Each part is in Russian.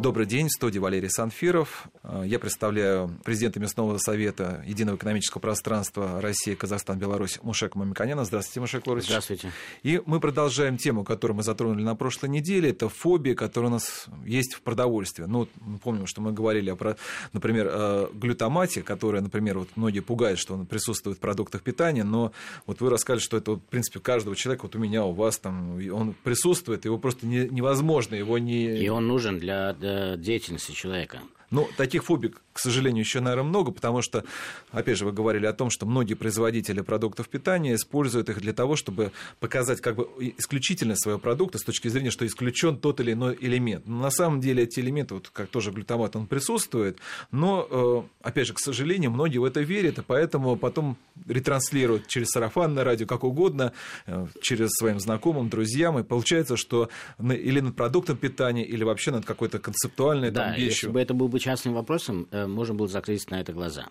Добрый день, в студии Валерий Санфиров. Э, я представляю президента Местного совета Единого экономического пространства России, Казахстан, Беларусь Мушек Мамиканяна. Здравствуйте, Мушек Лорович. Здравствуйте. И мы продолжаем тему, которую мы затронули на прошлой неделе. Это фобия, которая у нас есть в продовольствии. Ну, мы помним, что мы говорили, о, например, о глютамате, которая, например, вот многие пугают, что он присутствует в продуктах питания, но вот вы рассказали, что это, в принципе, каждого человека, вот у меня, у вас там, он присутствует, его просто невозможно, его не... И он нужен для деятельности человека. Ну, таких фобий, к сожалению, еще, наверное, много, потому что, опять же, вы говорили о том, что многие производители продуктов питания используют их для того, чтобы показать как бы исключительно своего продукта с точки зрения, что исключен тот или иной элемент. Но на самом деле эти элементы, вот как тоже глютамат, он присутствует, но, э, опять же, к сожалению, многие в это верят, и поэтому потом ретранслируют через сарафанное радио, как угодно, э, через своим знакомым, друзьям, и получается, что или над продуктом питания, или вообще над какой-то концептуальной да, там, вещью. если бы это был бы бы частным вопросом, э, можно было закрыть на это глаза.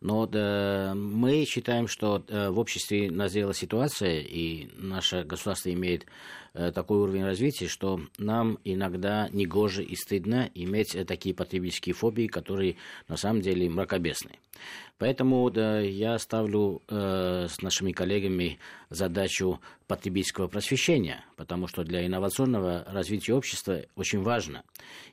Но да, мы считаем, что да, в обществе назрела ситуация, и наше государство имеет э, такой уровень развития, что нам иногда негоже и стыдно иметь э, такие потребительские фобии, которые на самом деле мракобесны. Поэтому да, я ставлю э, с нашими коллегами задачу потребительского просвещения, потому что для инновационного развития общества очень важно.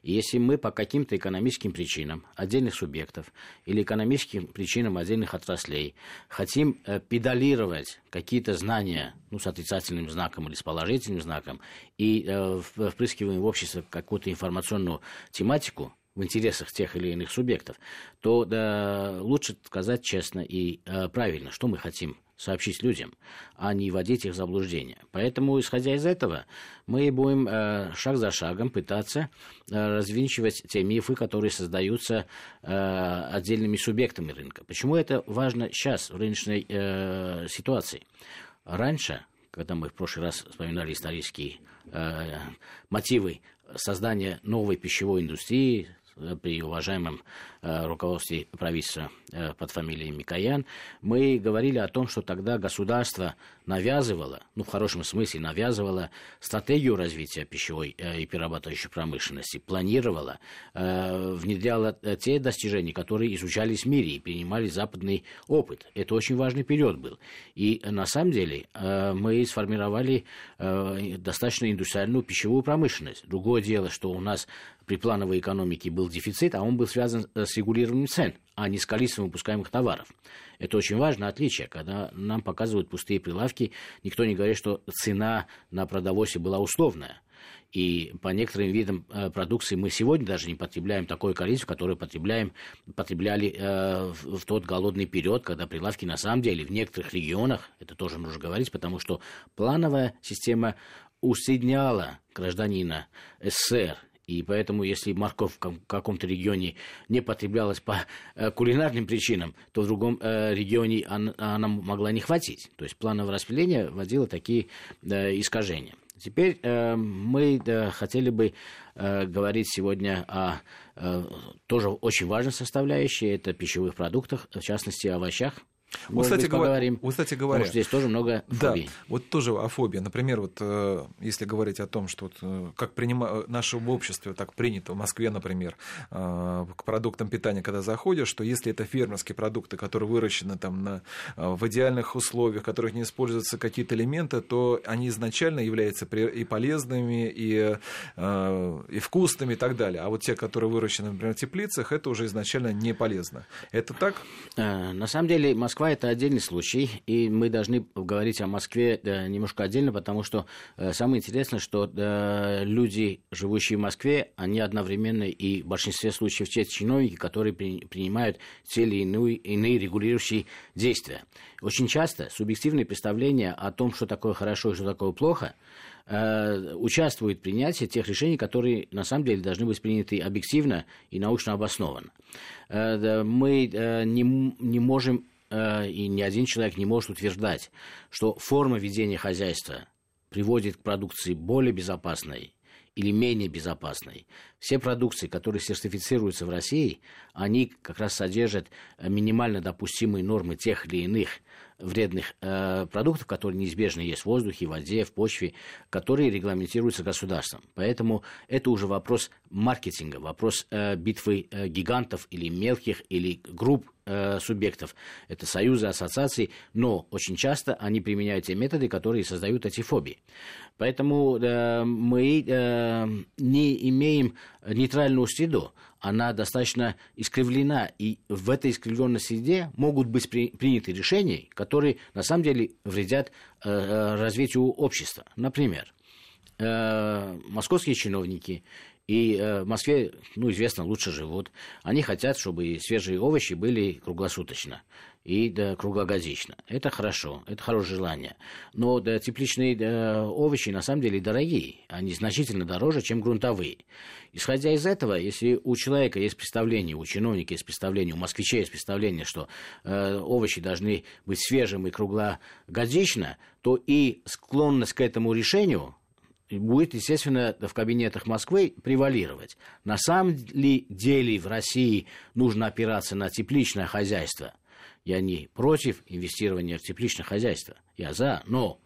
И если мы по каким-то экономическим причинам отдельных субъектов или экономическим причинам отдельных отраслей хотим э, педалировать какие-то знания ну, с отрицательным знаком или с положительным знаком и э, впрыскиваем в общество какую-то информационную тематику, в интересах тех или иных субъектов, то да, лучше сказать честно и э, правильно, что мы хотим сообщить людям, а не вводить их в заблуждение. Поэтому, исходя из этого, мы будем э, шаг за шагом пытаться э, развинчивать те мифы, которые создаются э, отдельными субъектами рынка. Почему это важно сейчас, в рыночной э, ситуации? Раньше, когда мы в прошлый раз вспоминали исторические э, мотивы создания новой пищевой индустрии, при уважаемом э, руководстве правительства э, под фамилией Микоян, мы говорили о том, что тогда государство навязывало, ну в хорошем смысле навязывало стратегию развития пищевой э, и перерабатывающей промышленности, планировало, внедряло те достижения, которые изучались в мире и принимали западный опыт. Это очень важный период был. И на самом деле мы сформировали достаточно индустриальную пищевую промышленность. Другое дело, что у нас при плановой экономике был дефицит, а он был связан э, с регулированием цен, а не с количеством выпускаемых товаров. Это очень важное отличие. Когда нам показывают пустые прилавки, никто не говорит, что цена на продовольствие была условная. И по некоторым видам э, продукции мы сегодня даже не потребляем такое количество, которое потребляем, потребляли э, в, тот голодный период, когда прилавки на самом деле в некоторых регионах, это тоже нужно говорить, потому что плановая система усредняла гражданина СССР и поэтому, если морковь в каком-то регионе не потреблялась по э, кулинарным причинам, то в другом э, регионе она, могла не хватить. То есть плановое распределение вводило такие искажения. Теперь э, мы хотели бы говорить сегодня о тоже очень важной составляющей, это пищевых продуктах, в частности, овощах. Вот, кстати, поговорим. Вот, кстати говоря, Потому что здесь тоже много фобий. Да, вот тоже о фобии. Например, вот э, если говорить о том, что вот, э, как принимают наше общество так принято в Москве, например, э, к продуктам питания, когда заходишь, что если это фермерские продукты, которые выращены там на, в идеальных условиях, в которых не используются какие-то элементы, то они изначально являются и полезными, и, и вкусными и так далее. А вот те, которые выращены, например, в теплицах, это уже изначально не полезно. Это так? На самом деле Москва Москва это отдельный случай, и мы должны говорить о Москве да, немножко отдельно, потому что э, самое интересное, что да, люди, живущие в Москве, они одновременно и в большинстве случаев те чиновники, которые при, принимают те или иные, иные регулирующие действия. Очень часто субъективные представления о том, что такое хорошо и что такое плохо, э, участвуют в принятии тех решений, которые на самом деле должны быть приняты объективно и научно обоснованно. Э, мы э, не, не можем Э, и ни один человек не может утверждать, что форма ведения хозяйства приводит к продукции более безопасной или менее безопасной. Все продукции, которые сертифицируются в России, они как раз содержат минимально допустимые нормы тех или иных вредных э, продуктов, которые неизбежно есть в воздухе, в воде, в почве, которые регламентируются государством. Поэтому это уже вопрос маркетинга, вопрос э, битвы э, гигантов или мелких, или групп э, субъектов. Это союзы, ассоциации, но очень часто они применяют те методы, которые создают эти фобии. Поэтому э, мы э, не имеем нейтральную среду. Она достаточно искривлена, и в этой искривленной среде могут быть при, приняты решения, которые на самом деле вредят э, э развитию общества. Например, э, московские чиновники и э, в Москве, ну, известно, лучше живут. Они хотят, чтобы свежие овощи были круглосуточно и да, круглогодично. Это хорошо, это хорошее желание. Но да, тепличные да, овощи на самом деле дорогие. Они значительно дороже, чем грунтовые. Исходя из этого, если у человека есть представление, у чиновника есть представление, у москвичей есть представление, что э, овощи должны быть свежими и круглогодично, то и склонность к этому решению будет, естественно, в кабинетах Москвы превалировать. На самом ли деле в России нужно опираться на тепличное хозяйство? Я не против инвестирования в тепличное хозяйство. Я за, но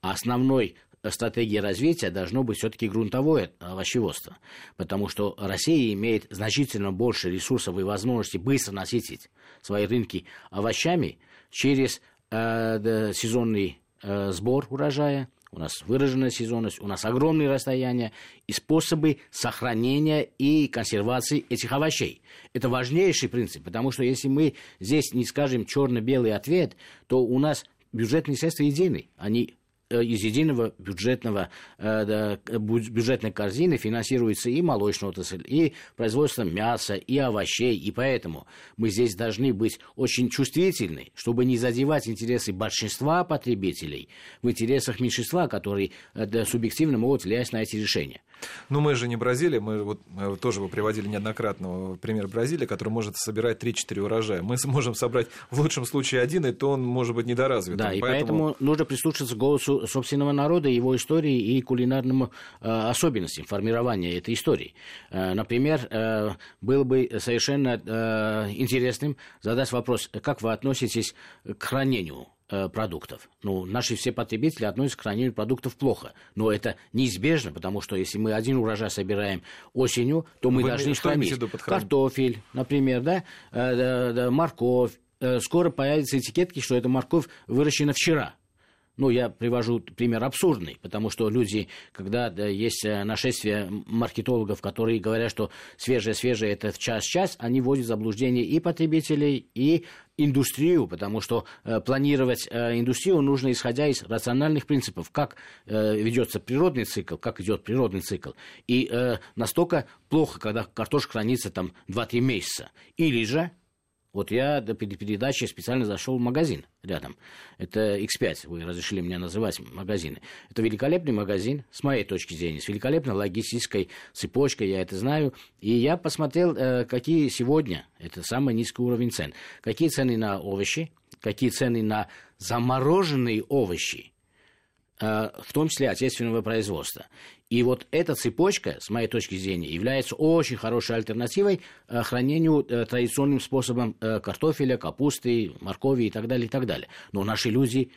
основной стратегией развития должно быть все-таки грунтовое овощеводство, потому что Россия имеет значительно больше ресурсов и возможностей быстро насытить свои рынки овощами через э, сезонный э, сбор урожая, у нас выраженная сезонность, у нас огромные расстояния и способы сохранения и консервации этих овощей. Это важнейший принцип, потому что если мы здесь не скажем черно-белый ответ, то у нас бюджетные средства едины, они из единого бюджетного, э, бюджетной корзины финансируется и молочная отрасль, и производство мяса, и овощей. И поэтому мы здесь должны быть очень чувствительны, чтобы не задевать интересы большинства потребителей в интересах меньшинства, которые э, субъективно могут влиять на эти решения. Ну, мы же не Бразилия, мы вот тоже вы приводили неоднократно пример Бразилии, который может собирать 3-4 урожая. Мы сможем собрать в лучшем случае один, и то он может быть недоразвит. Да, и поэтому... поэтому нужно прислушаться к голосу собственного народа, его истории и кулинарным э, особенностям формирования этой истории. Э, например, э, было бы совершенно э, интересным задать вопрос, как вы относитесь к хранению продуктов. Ну, наши все потребители относятся к хранению продуктов плохо. Но это неизбежно, потому что если мы один урожай собираем осенью, то мы Вы должны хранить картофель, например, да, э, морковь. Э, скоро появятся этикетки, что это морковь выращена вчера. Ну, я привожу пример абсурдный, потому что люди, когда да, есть э, нашествие маркетологов, которые говорят, что свежее-свежее это в час-час, они вводят в заблуждение и потребителей, и индустрию, потому что э, планировать э, индустрию нужно исходя из рациональных принципов, как э, ведется природный цикл, как идет природный цикл. И э, настолько плохо, когда картошка хранится там 2-3 месяца. Или же вот я до передачи специально зашел в магазин рядом. Это X5, вы разрешили мне называть магазины. Это великолепный магазин, с моей точки зрения, с великолепной логистической цепочкой, я это знаю. И я посмотрел, э, какие сегодня, это самый низкий уровень цен, какие цены на овощи, какие цены на замороженные овощи, в том числе отечественного производства. И вот эта цепочка, с моей точки зрения, является очень хорошей альтернативой э, хранению э, традиционным способом э, картофеля, капусты, моркови и так далее, и так далее. Но наши люди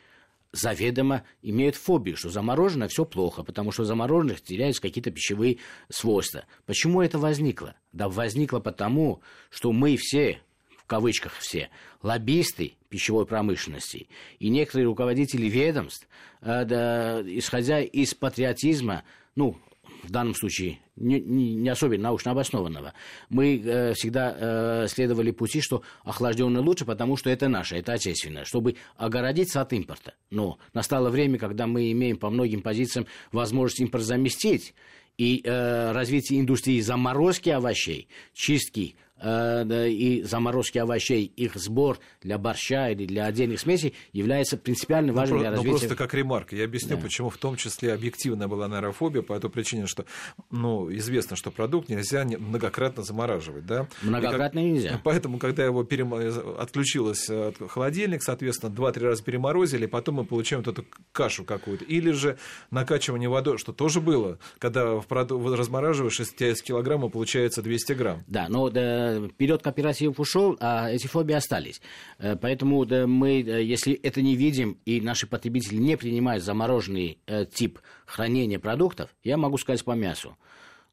заведомо имеют фобию, что заморожено все плохо, потому что замороженных теряются какие-то пищевые свойства. Почему это возникло? Да возникло потому, что мы все, кавычках все, лоббисты пищевой промышленности и некоторые руководители ведомств, э, да, исходя из патриотизма, ну, в данном случае не, не особенно научно обоснованного. Мы э, всегда э, следовали пути, что охлажденное лучше, потому что это наше, это отечественное, чтобы огородиться от импорта. Но настало время, когда мы имеем по многим позициям возможность импорт заместить, и э, развитие индустрии заморозки овощей, чистки и заморозки овощей, их сбор для борща или для отдельных смесей является принципиально важным ну, для развития. Ну, просто как ремарка. Я объясню, да. почему в том числе объективная была нейрофобия по той причине, что ну, известно, что продукт нельзя многократно замораживать. Да? Многократно как... нельзя. Поэтому, когда его перем... отключилось от холодильник, соответственно, 2-3 раза переморозили, потом мы получаем вот эту кашу какую-то. Или же накачивание водой, что тоже было, когда в проду... размораживаешь, из килограмма получается 200 грамм. Да, но да, период кооперативов ушел, а эти фобии остались. Э, поэтому да, мы, если это не видим, и наши потребители не принимают замороженный э, тип хранения продуктов, я могу сказать по мясу.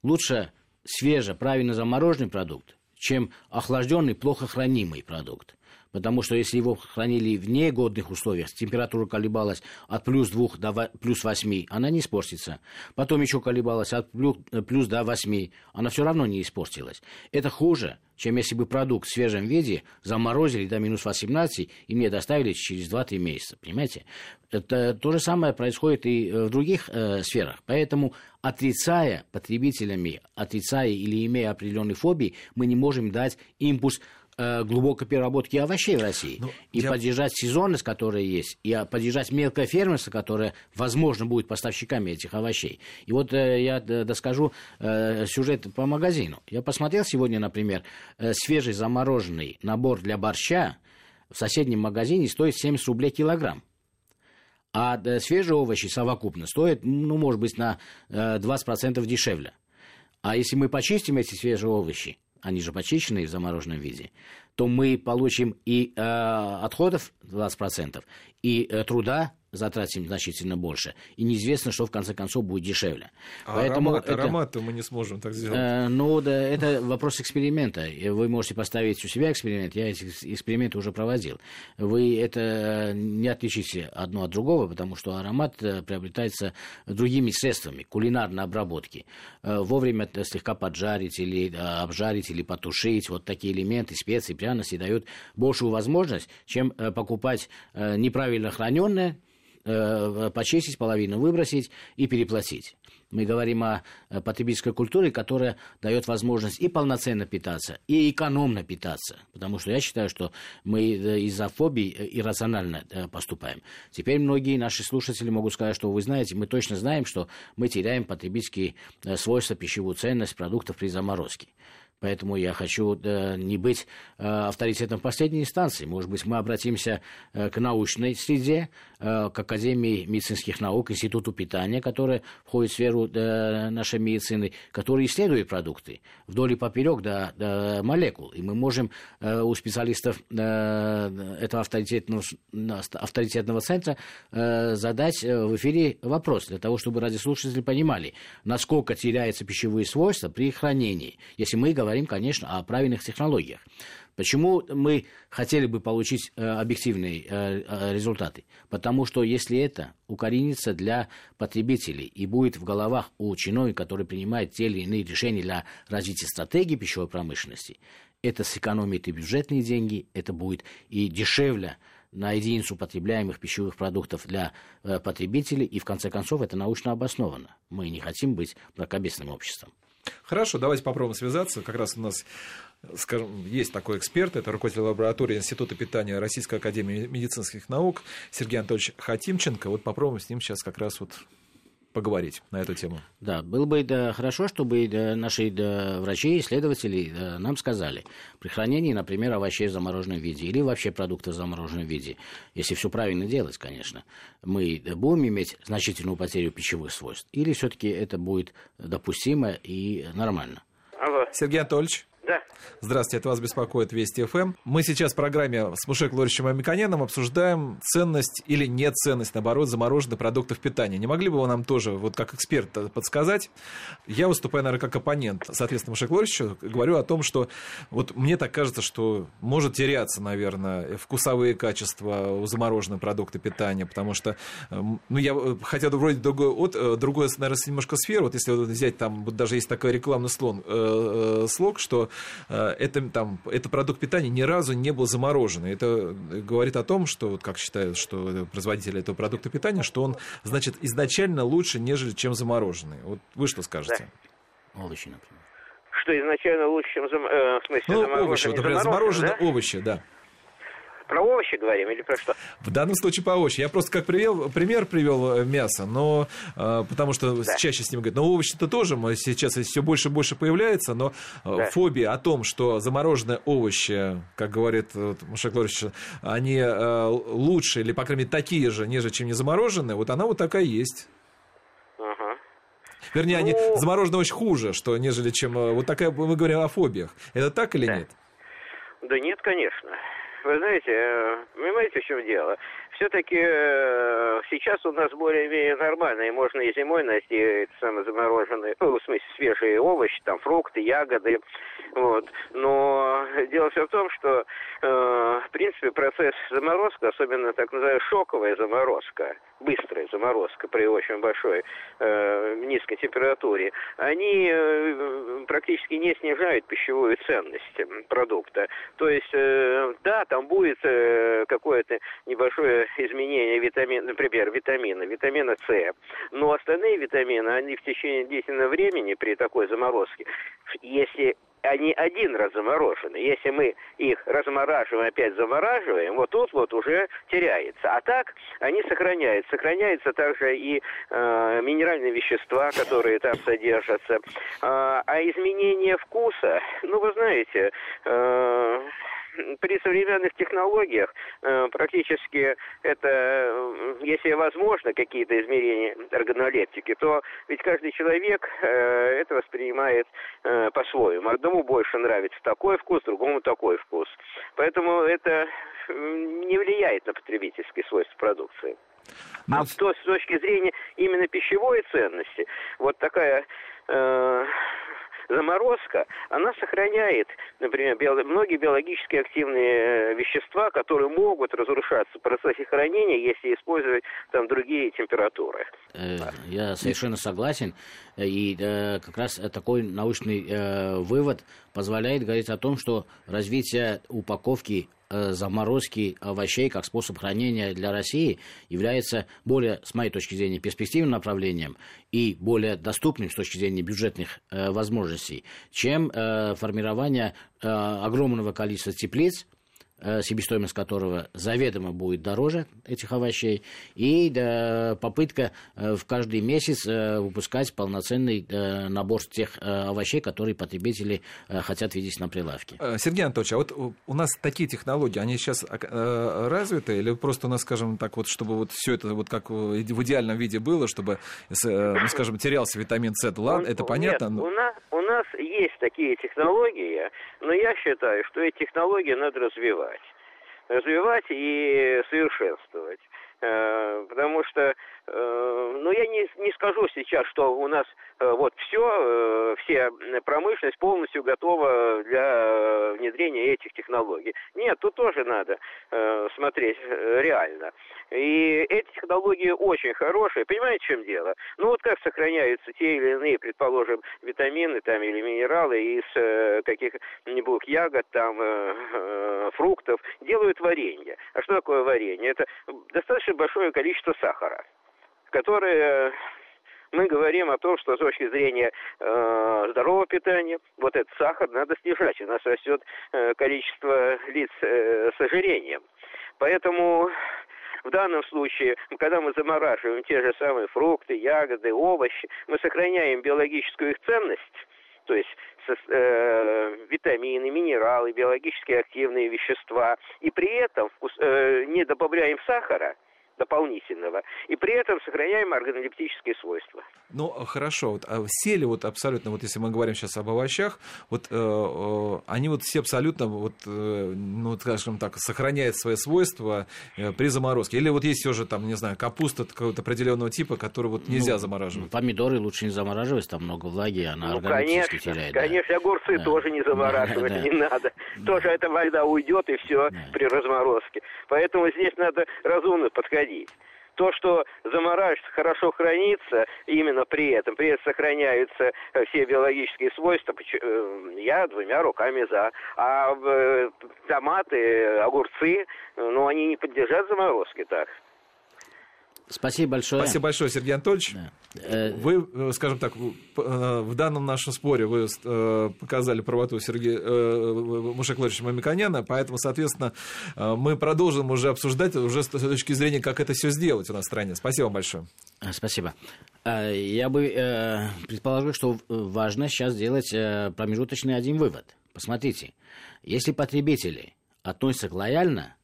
Лучше свежий, правильно замороженный продукт, чем охлажденный, плохо хранимый продукт. Потому что если его хранили в негодных условиях, температура колебалась от плюс 2 до плюс 8, она не испортится. Потом еще колебалась от плюс до 8, она все равно не испортилась. Это хуже, чем если бы продукт в свежем виде заморозили до минус 18 и мне доставили через 2-3 месяца. Понимаете? Это то же самое происходит и э, в других э, сферах. Поэтому, отрицая потребителями, отрицая или имея определенные фобии, мы не можем дать импульс Э, глубокой переработки овощей в России. Ну, и я... поддержать сезонность, которая есть, и поддержать мелкое фермерство, которое, возможно, будет поставщиками этих овощей. И вот э, я доскажу э, сюжет по магазину. Я посмотрел сегодня, например, э, свежий замороженный набор для борща в соседнем магазине стоит 70 рублей килограмм. А э, свежие овощи совокупно стоят, ну, может быть, на э, 20% дешевле. А если мы почистим эти свежие овощи, они же почищены в замороженном виде, то мы получим и э, отходов 20%, и э, труда затратим значительно больше. И неизвестно, что в конце концов будет дешевле. А Поэтому аромат, это, аромат мы не сможем так сделать. Э, ну, да, это вопрос эксперимента. Вы можете поставить у себя эксперимент. Я эти эксперименты уже проводил. Вы это не отличите одно от другого, потому что аромат э, приобретается другими средствами кулинарной обработки. Э, вовремя слегка поджарить или э, обжарить или потушить. Вот такие элементы, специи, пряности дают большую возможность, чем покупать неправильно храненное Э, почистить половину, выбросить и переплатить. Мы говорим о потребительской культуре, которая дает возможность и полноценно питаться, и экономно питаться. Потому что я считаю, что мы э, из-за фобий э, иррационально поступаем. Теперь многие наши слушатели могут сказать, что вы знаете, мы точно знаем, что мы теряем потребительские свойства, пищевую ценность продуктов при заморозке. Поэтому я хочу э, не быть э, авторитетом последней инстанции. Может быть, мы обратимся э, к научной среде, к Академии медицинских наук, Институту питания, который входит в сферу нашей медицины, который исследует продукты вдоль и поперек до, до молекул. И мы можем у специалистов этого авторитетного, авторитетного центра задать в эфире вопрос для того, чтобы радиослушатели понимали, насколько теряются пищевые свойства при хранении, если мы говорим говорим, конечно, о правильных технологиях. Почему мы хотели бы получить э, объективные э, э, результаты? Потому что если это укоренится для потребителей и будет в головах у чиновников, которые принимают те или иные решения для развития стратегии пищевой промышленности, это сэкономит и бюджетные деньги, это будет и дешевле на единицу потребляемых пищевых продуктов для потребителей, и в конце концов это научно обосновано. Мы не хотим быть мракобесным обществом. Хорошо, давайте попробуем связаться. Как раз у нас скажем, есть такой эксперт, это руководитель лаборатории Института питания Российской Академии медицинских наук Сергей Анатольевич Хатимченко. Вот попробуем с ним сейчас как раз вот поговорить на эту тему. Да, было бы да, хорошо, чтобы да, наши да, врачи, исследователи да, нам сказали при хранении, например, овощей в замороженном виде или вообще продуктов в замороженном виде, если все правильно делать, конечно, мы будем иметь значительную потерю пищевых свойств или все-таки это будет допустимо и нормально. Алло. Сергей Анатольевич. Да. Здравствуйте, это вас беспокоит Вести ФМ. Мы сейчас в программе с Мушек Лоричем Амиканяном обсуждаем ценность или нет ценность, наоборот, замороженных продуктов питания. Не могли бы вы нам тоже, вот как эксперт, подсказать? Я выступаю, наверное, как оппонент, соответственно, Мушек Лоричу, говорю о том, что вот мне так кажется, что может теряться, наверное, вкусовые качества у замороженных продуктов питания, потому что, эм, ну, я, хотя вроде другой, от, э, другой, наверное, немножко сфер, вот если взять там, вот даже есть такой рекламный слон, э, э, слог, что Э, это, там, это продукт питания ни разу не был замороженный. Это говорит о том, что, вот как считают, что производители этого продукта питания, что он, значит, изначально лучше, нежели чем замороженный. Вот вы что скажете? Да. Овощи, например. что изначально лучше, чем зам... э, в смысле ну, замороженные. овощи, вот, например, замороженные да? овощи, да. Про овощи говорим или про что? В данном случае по овощи. Я просто как привел, пример привел э, мясо, но э, потому что да. чаще с ним говорят, но овощи-то тоже мы сейчас все больше и больше появляется, но э, да. фобия о том, что замороженные овощи, как говорит вот, Мушек Лорович, они э, лучше или, по крайней мере, такие же, нежели чем не замороженные, вот она вот такая есть. Вернее, ну... они замороженные очень хуже, что нежели чем... Вот такая, мы говорим о фобиях. Это так или да. нет? Да нет, конечно. Вы знаете, э, понимаете, в чем дело? Все-таки э, сейчас у нас более-менее нормально, и можно и зимой найти самые замороженные, ну, в смысле, свежие овощи, там, фрукты, ягоды, вот. Но дело все в том, что, э, в принципе, процесс заморозки, особенно так называемая шоковая заморозка, быстрая заморозка при очень большой э, низкой температуре, они э, практически не снижают пищевую ценность продукта. То есть, э, да, там будет э, какое-то небольшое изменение витамина, например, витамина, витамина С, но остальные витамины, они в течение длительного времени при такой заморозке, если они один раз заморожены. Если мы их размораживаем, опять замораживаем, вот тут вот уже теряется. А так они сохраняются. Сохраняются также и э, минеральные вещества, которые там содержатся. А, а изменение вкуса, ну, вы знаете, э, при современных технологиях э, практически это, э, если возможно какие-то измерения органолептики, то ведь каждый человек э, это воспринимает по-своему. Одному больше нравится такой вкус, другому такой вкус. Поэтому это не влияет на потребительские свойства продукции. Но... Ну, а то, с точки зрения именно пищевой ценности, вот такая э, заморозка, она сохраняет, например, био... многие биологически активные э, вещества, которые могут разрушаться в процессе хранения, если использовать там другие температуры. Э, я совершенно согласен. И э, как раз такой научный вывод позволяет говорить о том, что развитие упаковки Э, заморозки овощей как способ хранения для России является более, с моей точки зрения, перспективным направлением и более доступным с точки зрения бюджетных э, возможностей, чем э, формирование э, огромного количества теплиц, Э, себестоимость которого заведомо будет дороже этих овощей, и да, попытка э, в каждый месяц э, выпускать полноценный набор тех овощей, которые потребители хотят видеть на прилавке. Сергей Анатольевич, а вот у нас такие технологии, они сейчас развиты, или просто у нас, скажем так, вот чтобы вот все это вот как в идеальном виде было, чтобы, ну, скажем, терялся витамин С, ладно, это понятно? Нет, у нас, у нас есть такие технологии, но я считаю, что эти технологии надо развивать. Развивать и совершенствовать. Э, потому что, э, ну, я не, не скажу сейчас, что у нас э, вот все, все промышленность полностью готова для внедрения этих технологий. Нет, тут тоже надо смотреть реально. И эти технологии очень хорошие. Понимаете, в чем дело? Ну, вот как сохраняются те или иные, предположим, витамины там или минералы из каких-нибудь ягод, там, фруктов, делают варенье. А что такое варенье? Это достаточно большое количество сахара, которое мы говорим о том, что с точки зрения э, здорового питания, вот этот сахар надо снижать. У нас растет э, количество лиц э, с ожирением. Поэтому в данном случае, когда мы замораживаем те же самые фрукты, ягоды, овощи, мы сохраняем биологическую их ценность, то есть э, витамины, минералы, биологически активные вещества, и при этом э, не добавляем сахара, дополнительного. И при этом сохраняем органолептические свойства. Ну, хорошо. Вот, а сели вот абсолютно, вот если мы говорим сейчас об овощах, вот э, э, они вот все абсолютно, вот, э, ну, скажем так, сохраняют свои свойства э, при заморозке? Или вот есть все же там, не знаю, капуста какого-то определенного типа, которую вот нельзя ну, замораживать? Помидоры лучше не замораживать, там много влаги, она ну, конечно, теряет. Конечно, да. огурцы да. тоже не замораживать да. не надо. Да. Тоже эта вода уйдет и все да. при разморозке. Поэтому здесь надо разумно подходить происходить. То, что замораживается, хорошо хранится, именно при этом, при этом сохраняются э, все биологические свойства, э, я двумя руками за. А э, томаты, огурцы, ну, они не подлежат заморозке так. Спасибо большое. Спасибо большое, Сергей Анатольевич. Да. Э, вы, э, скажем так, э, в данном нашем споре вы показали правоту Сергея Мушакловича Мамиконяна, поэтому, соответственно, мы продолжим уже обсуждать уже с точки зрения, как это все сделать у нас в стране. Спасибо вам большое. Спасибо. Я бы предположил, что важно сейчас сделать промежуточный один вывод. Посмотрите, если потребители относятся лояльно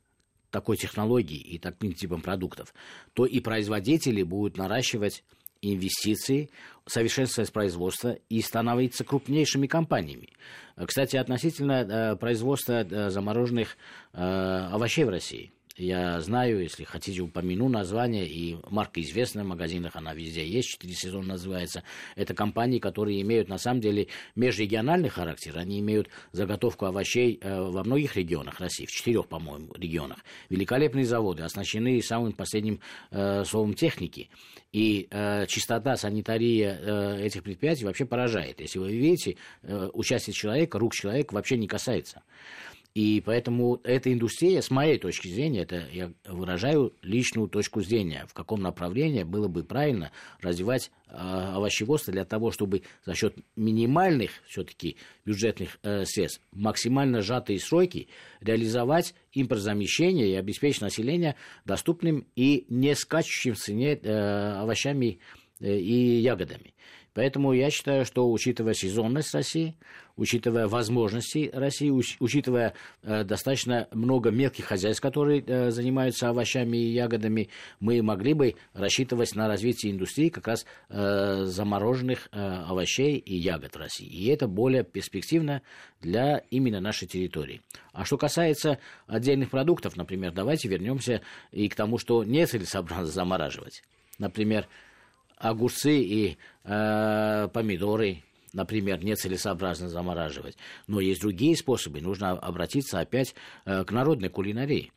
такой технологии и таким типом продуктов, то и производители будут наращивать инвестиции, совершенствовать производство и становиться крупнейшими компаниями. Кстати, относительно э, производства э, замороженных э, овощей в России – я знаю, если хотите, упомяну название, и марка известная в магазинах, она везде есть, 4 сезона называется. Это компании, которые имеют, на самом деле, межрегиональный характер. Они имеют заготовку овощей э, во многих регионах России, в четырех, по-моему, регионах. Великолепные заводы, оснащены самым последним э, словом техники. И э, чистота, санитария э, этих предприятий вообще поражает. Если вы видите, э, участие человека, рук человека вообще не касается. И поэтому эта индустрия, с моей точки зрения, это я выражаю личную точку зрения, в каком направлении было бы правильно развивать э, овощеводство для того, чтобы за счет минимальных все-таки бюджетных э, средств, максимально сжатые сроки, реализовать импортзамещение и обеспечить население доступным и не скачущим в цене э, овощами э, и ягодами. Поэтому я считаю, что учитывая сезонность России, учитывая возможности России, учитывая э, достаточно много мелких хозяйств, которые э, занимаются овощами и ягодами, мы могли бы рассчитывать на развитие индустрии как раз э, замороженных овощей и ягод России. И это более перспективно для именно нашей территории. А что касается отдельных продуктов, например, давайте вернемся и к тому, что нецелесообразно замораживать. Например, огурцы и э, помидоры, например, нецелесообразно замораживать. Но есть другие способы. Нужно обратиться опять э, к народной кулинарии.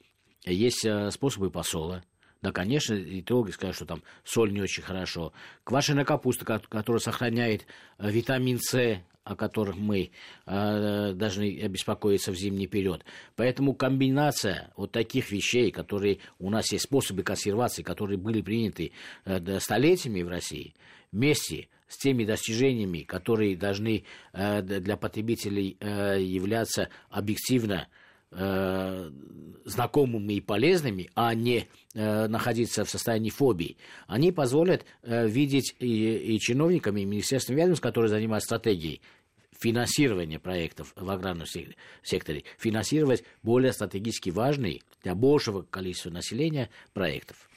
Есть э, способы посола. Да, конечно, и теологи скажут, что там соль не очень хорошо. Квашеная капуста, которая сохраняет витамин С, о которых мы э, должны беспокоиться в зимний период. Поэтому комбинация вот таких вещей, которые у нас есть способы консервации, которые были приняты э, столетиями в России, вместе с теми достижениями, которые должны э, для потребителей э, являться объективно э, знакомыми и полезными, а не находиться в состоянии фобии, они позволят видеть и, и чиновникам, и министерствам ведомств, которые занимаются стратегией, финансирования проектов в аграрном секторе, финансировать более стратегически важные для большего количества населения проектов.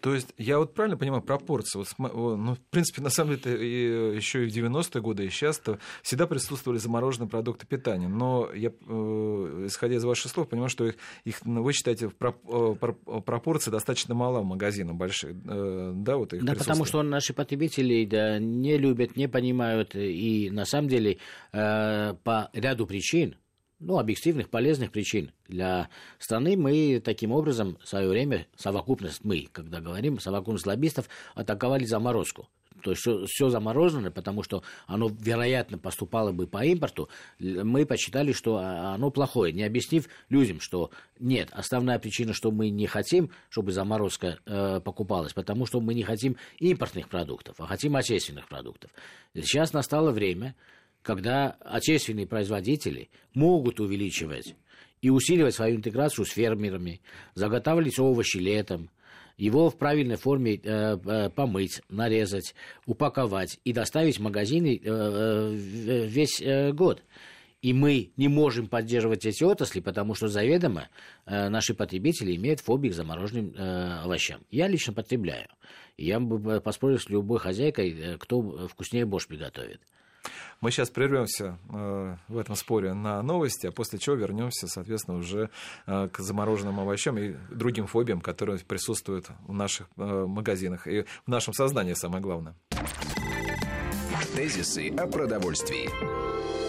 То есть я вот правильно понимаю пропорции? Вот, ну, в принципе, на самом деле, и, еще и в 90-е годы, и сейчас -то всегда присутствовали замороженные продукты питания. Но я, э, исходя из ваших слов, понимаю, что их, их ну, вы считаете, в э, пропорции достаточно мало в магазинах большие. Э, да, вот их да потому что наши потребители да, не любят, не понимают. И на самом деле по ряду причин ну, объективных, полезных причин для страны, мы таким образом в свое время, совокупность, мы, когда говорим, совокупность лоббистов, атаковали заморозку. То есть все заморожено, потому что оно, вероятно, поступало бы по импорту. Мы посчитали, что оно плохое, не объяснив людям, что нет, основная причина, что мы не хотим, чтобы заморозка э, покупалась, потому что мы не хотим импортных продуктов, а хотим отечественных продуктов. Сейчас настало время, когда отечественные производители могут увеличивать и усиливать свою интеграцию с фермерами, заготавливать овощи летом, его в правильной форме э, э, помыть, нарезать, упаковать и доставить в магазины э, э, весь э, год. И мы не можем поддерживать эти отрасли, потому что заведомо э, наши потребители имеют фобию к замороженным э, овощам. Я лично потребляю. Я бы поспорил с любой хозяйкой, э, кто вкуснее борщ приготовит. Мы сейчас прервемся э, в этом споре на новости, а после чего вернемся, соответственно, уже э, к замороженным овощам и другим фобиям, которые присутствуют в наших э, магазинах и в нашем сознании, самое главное. Тезисы о продовольствии.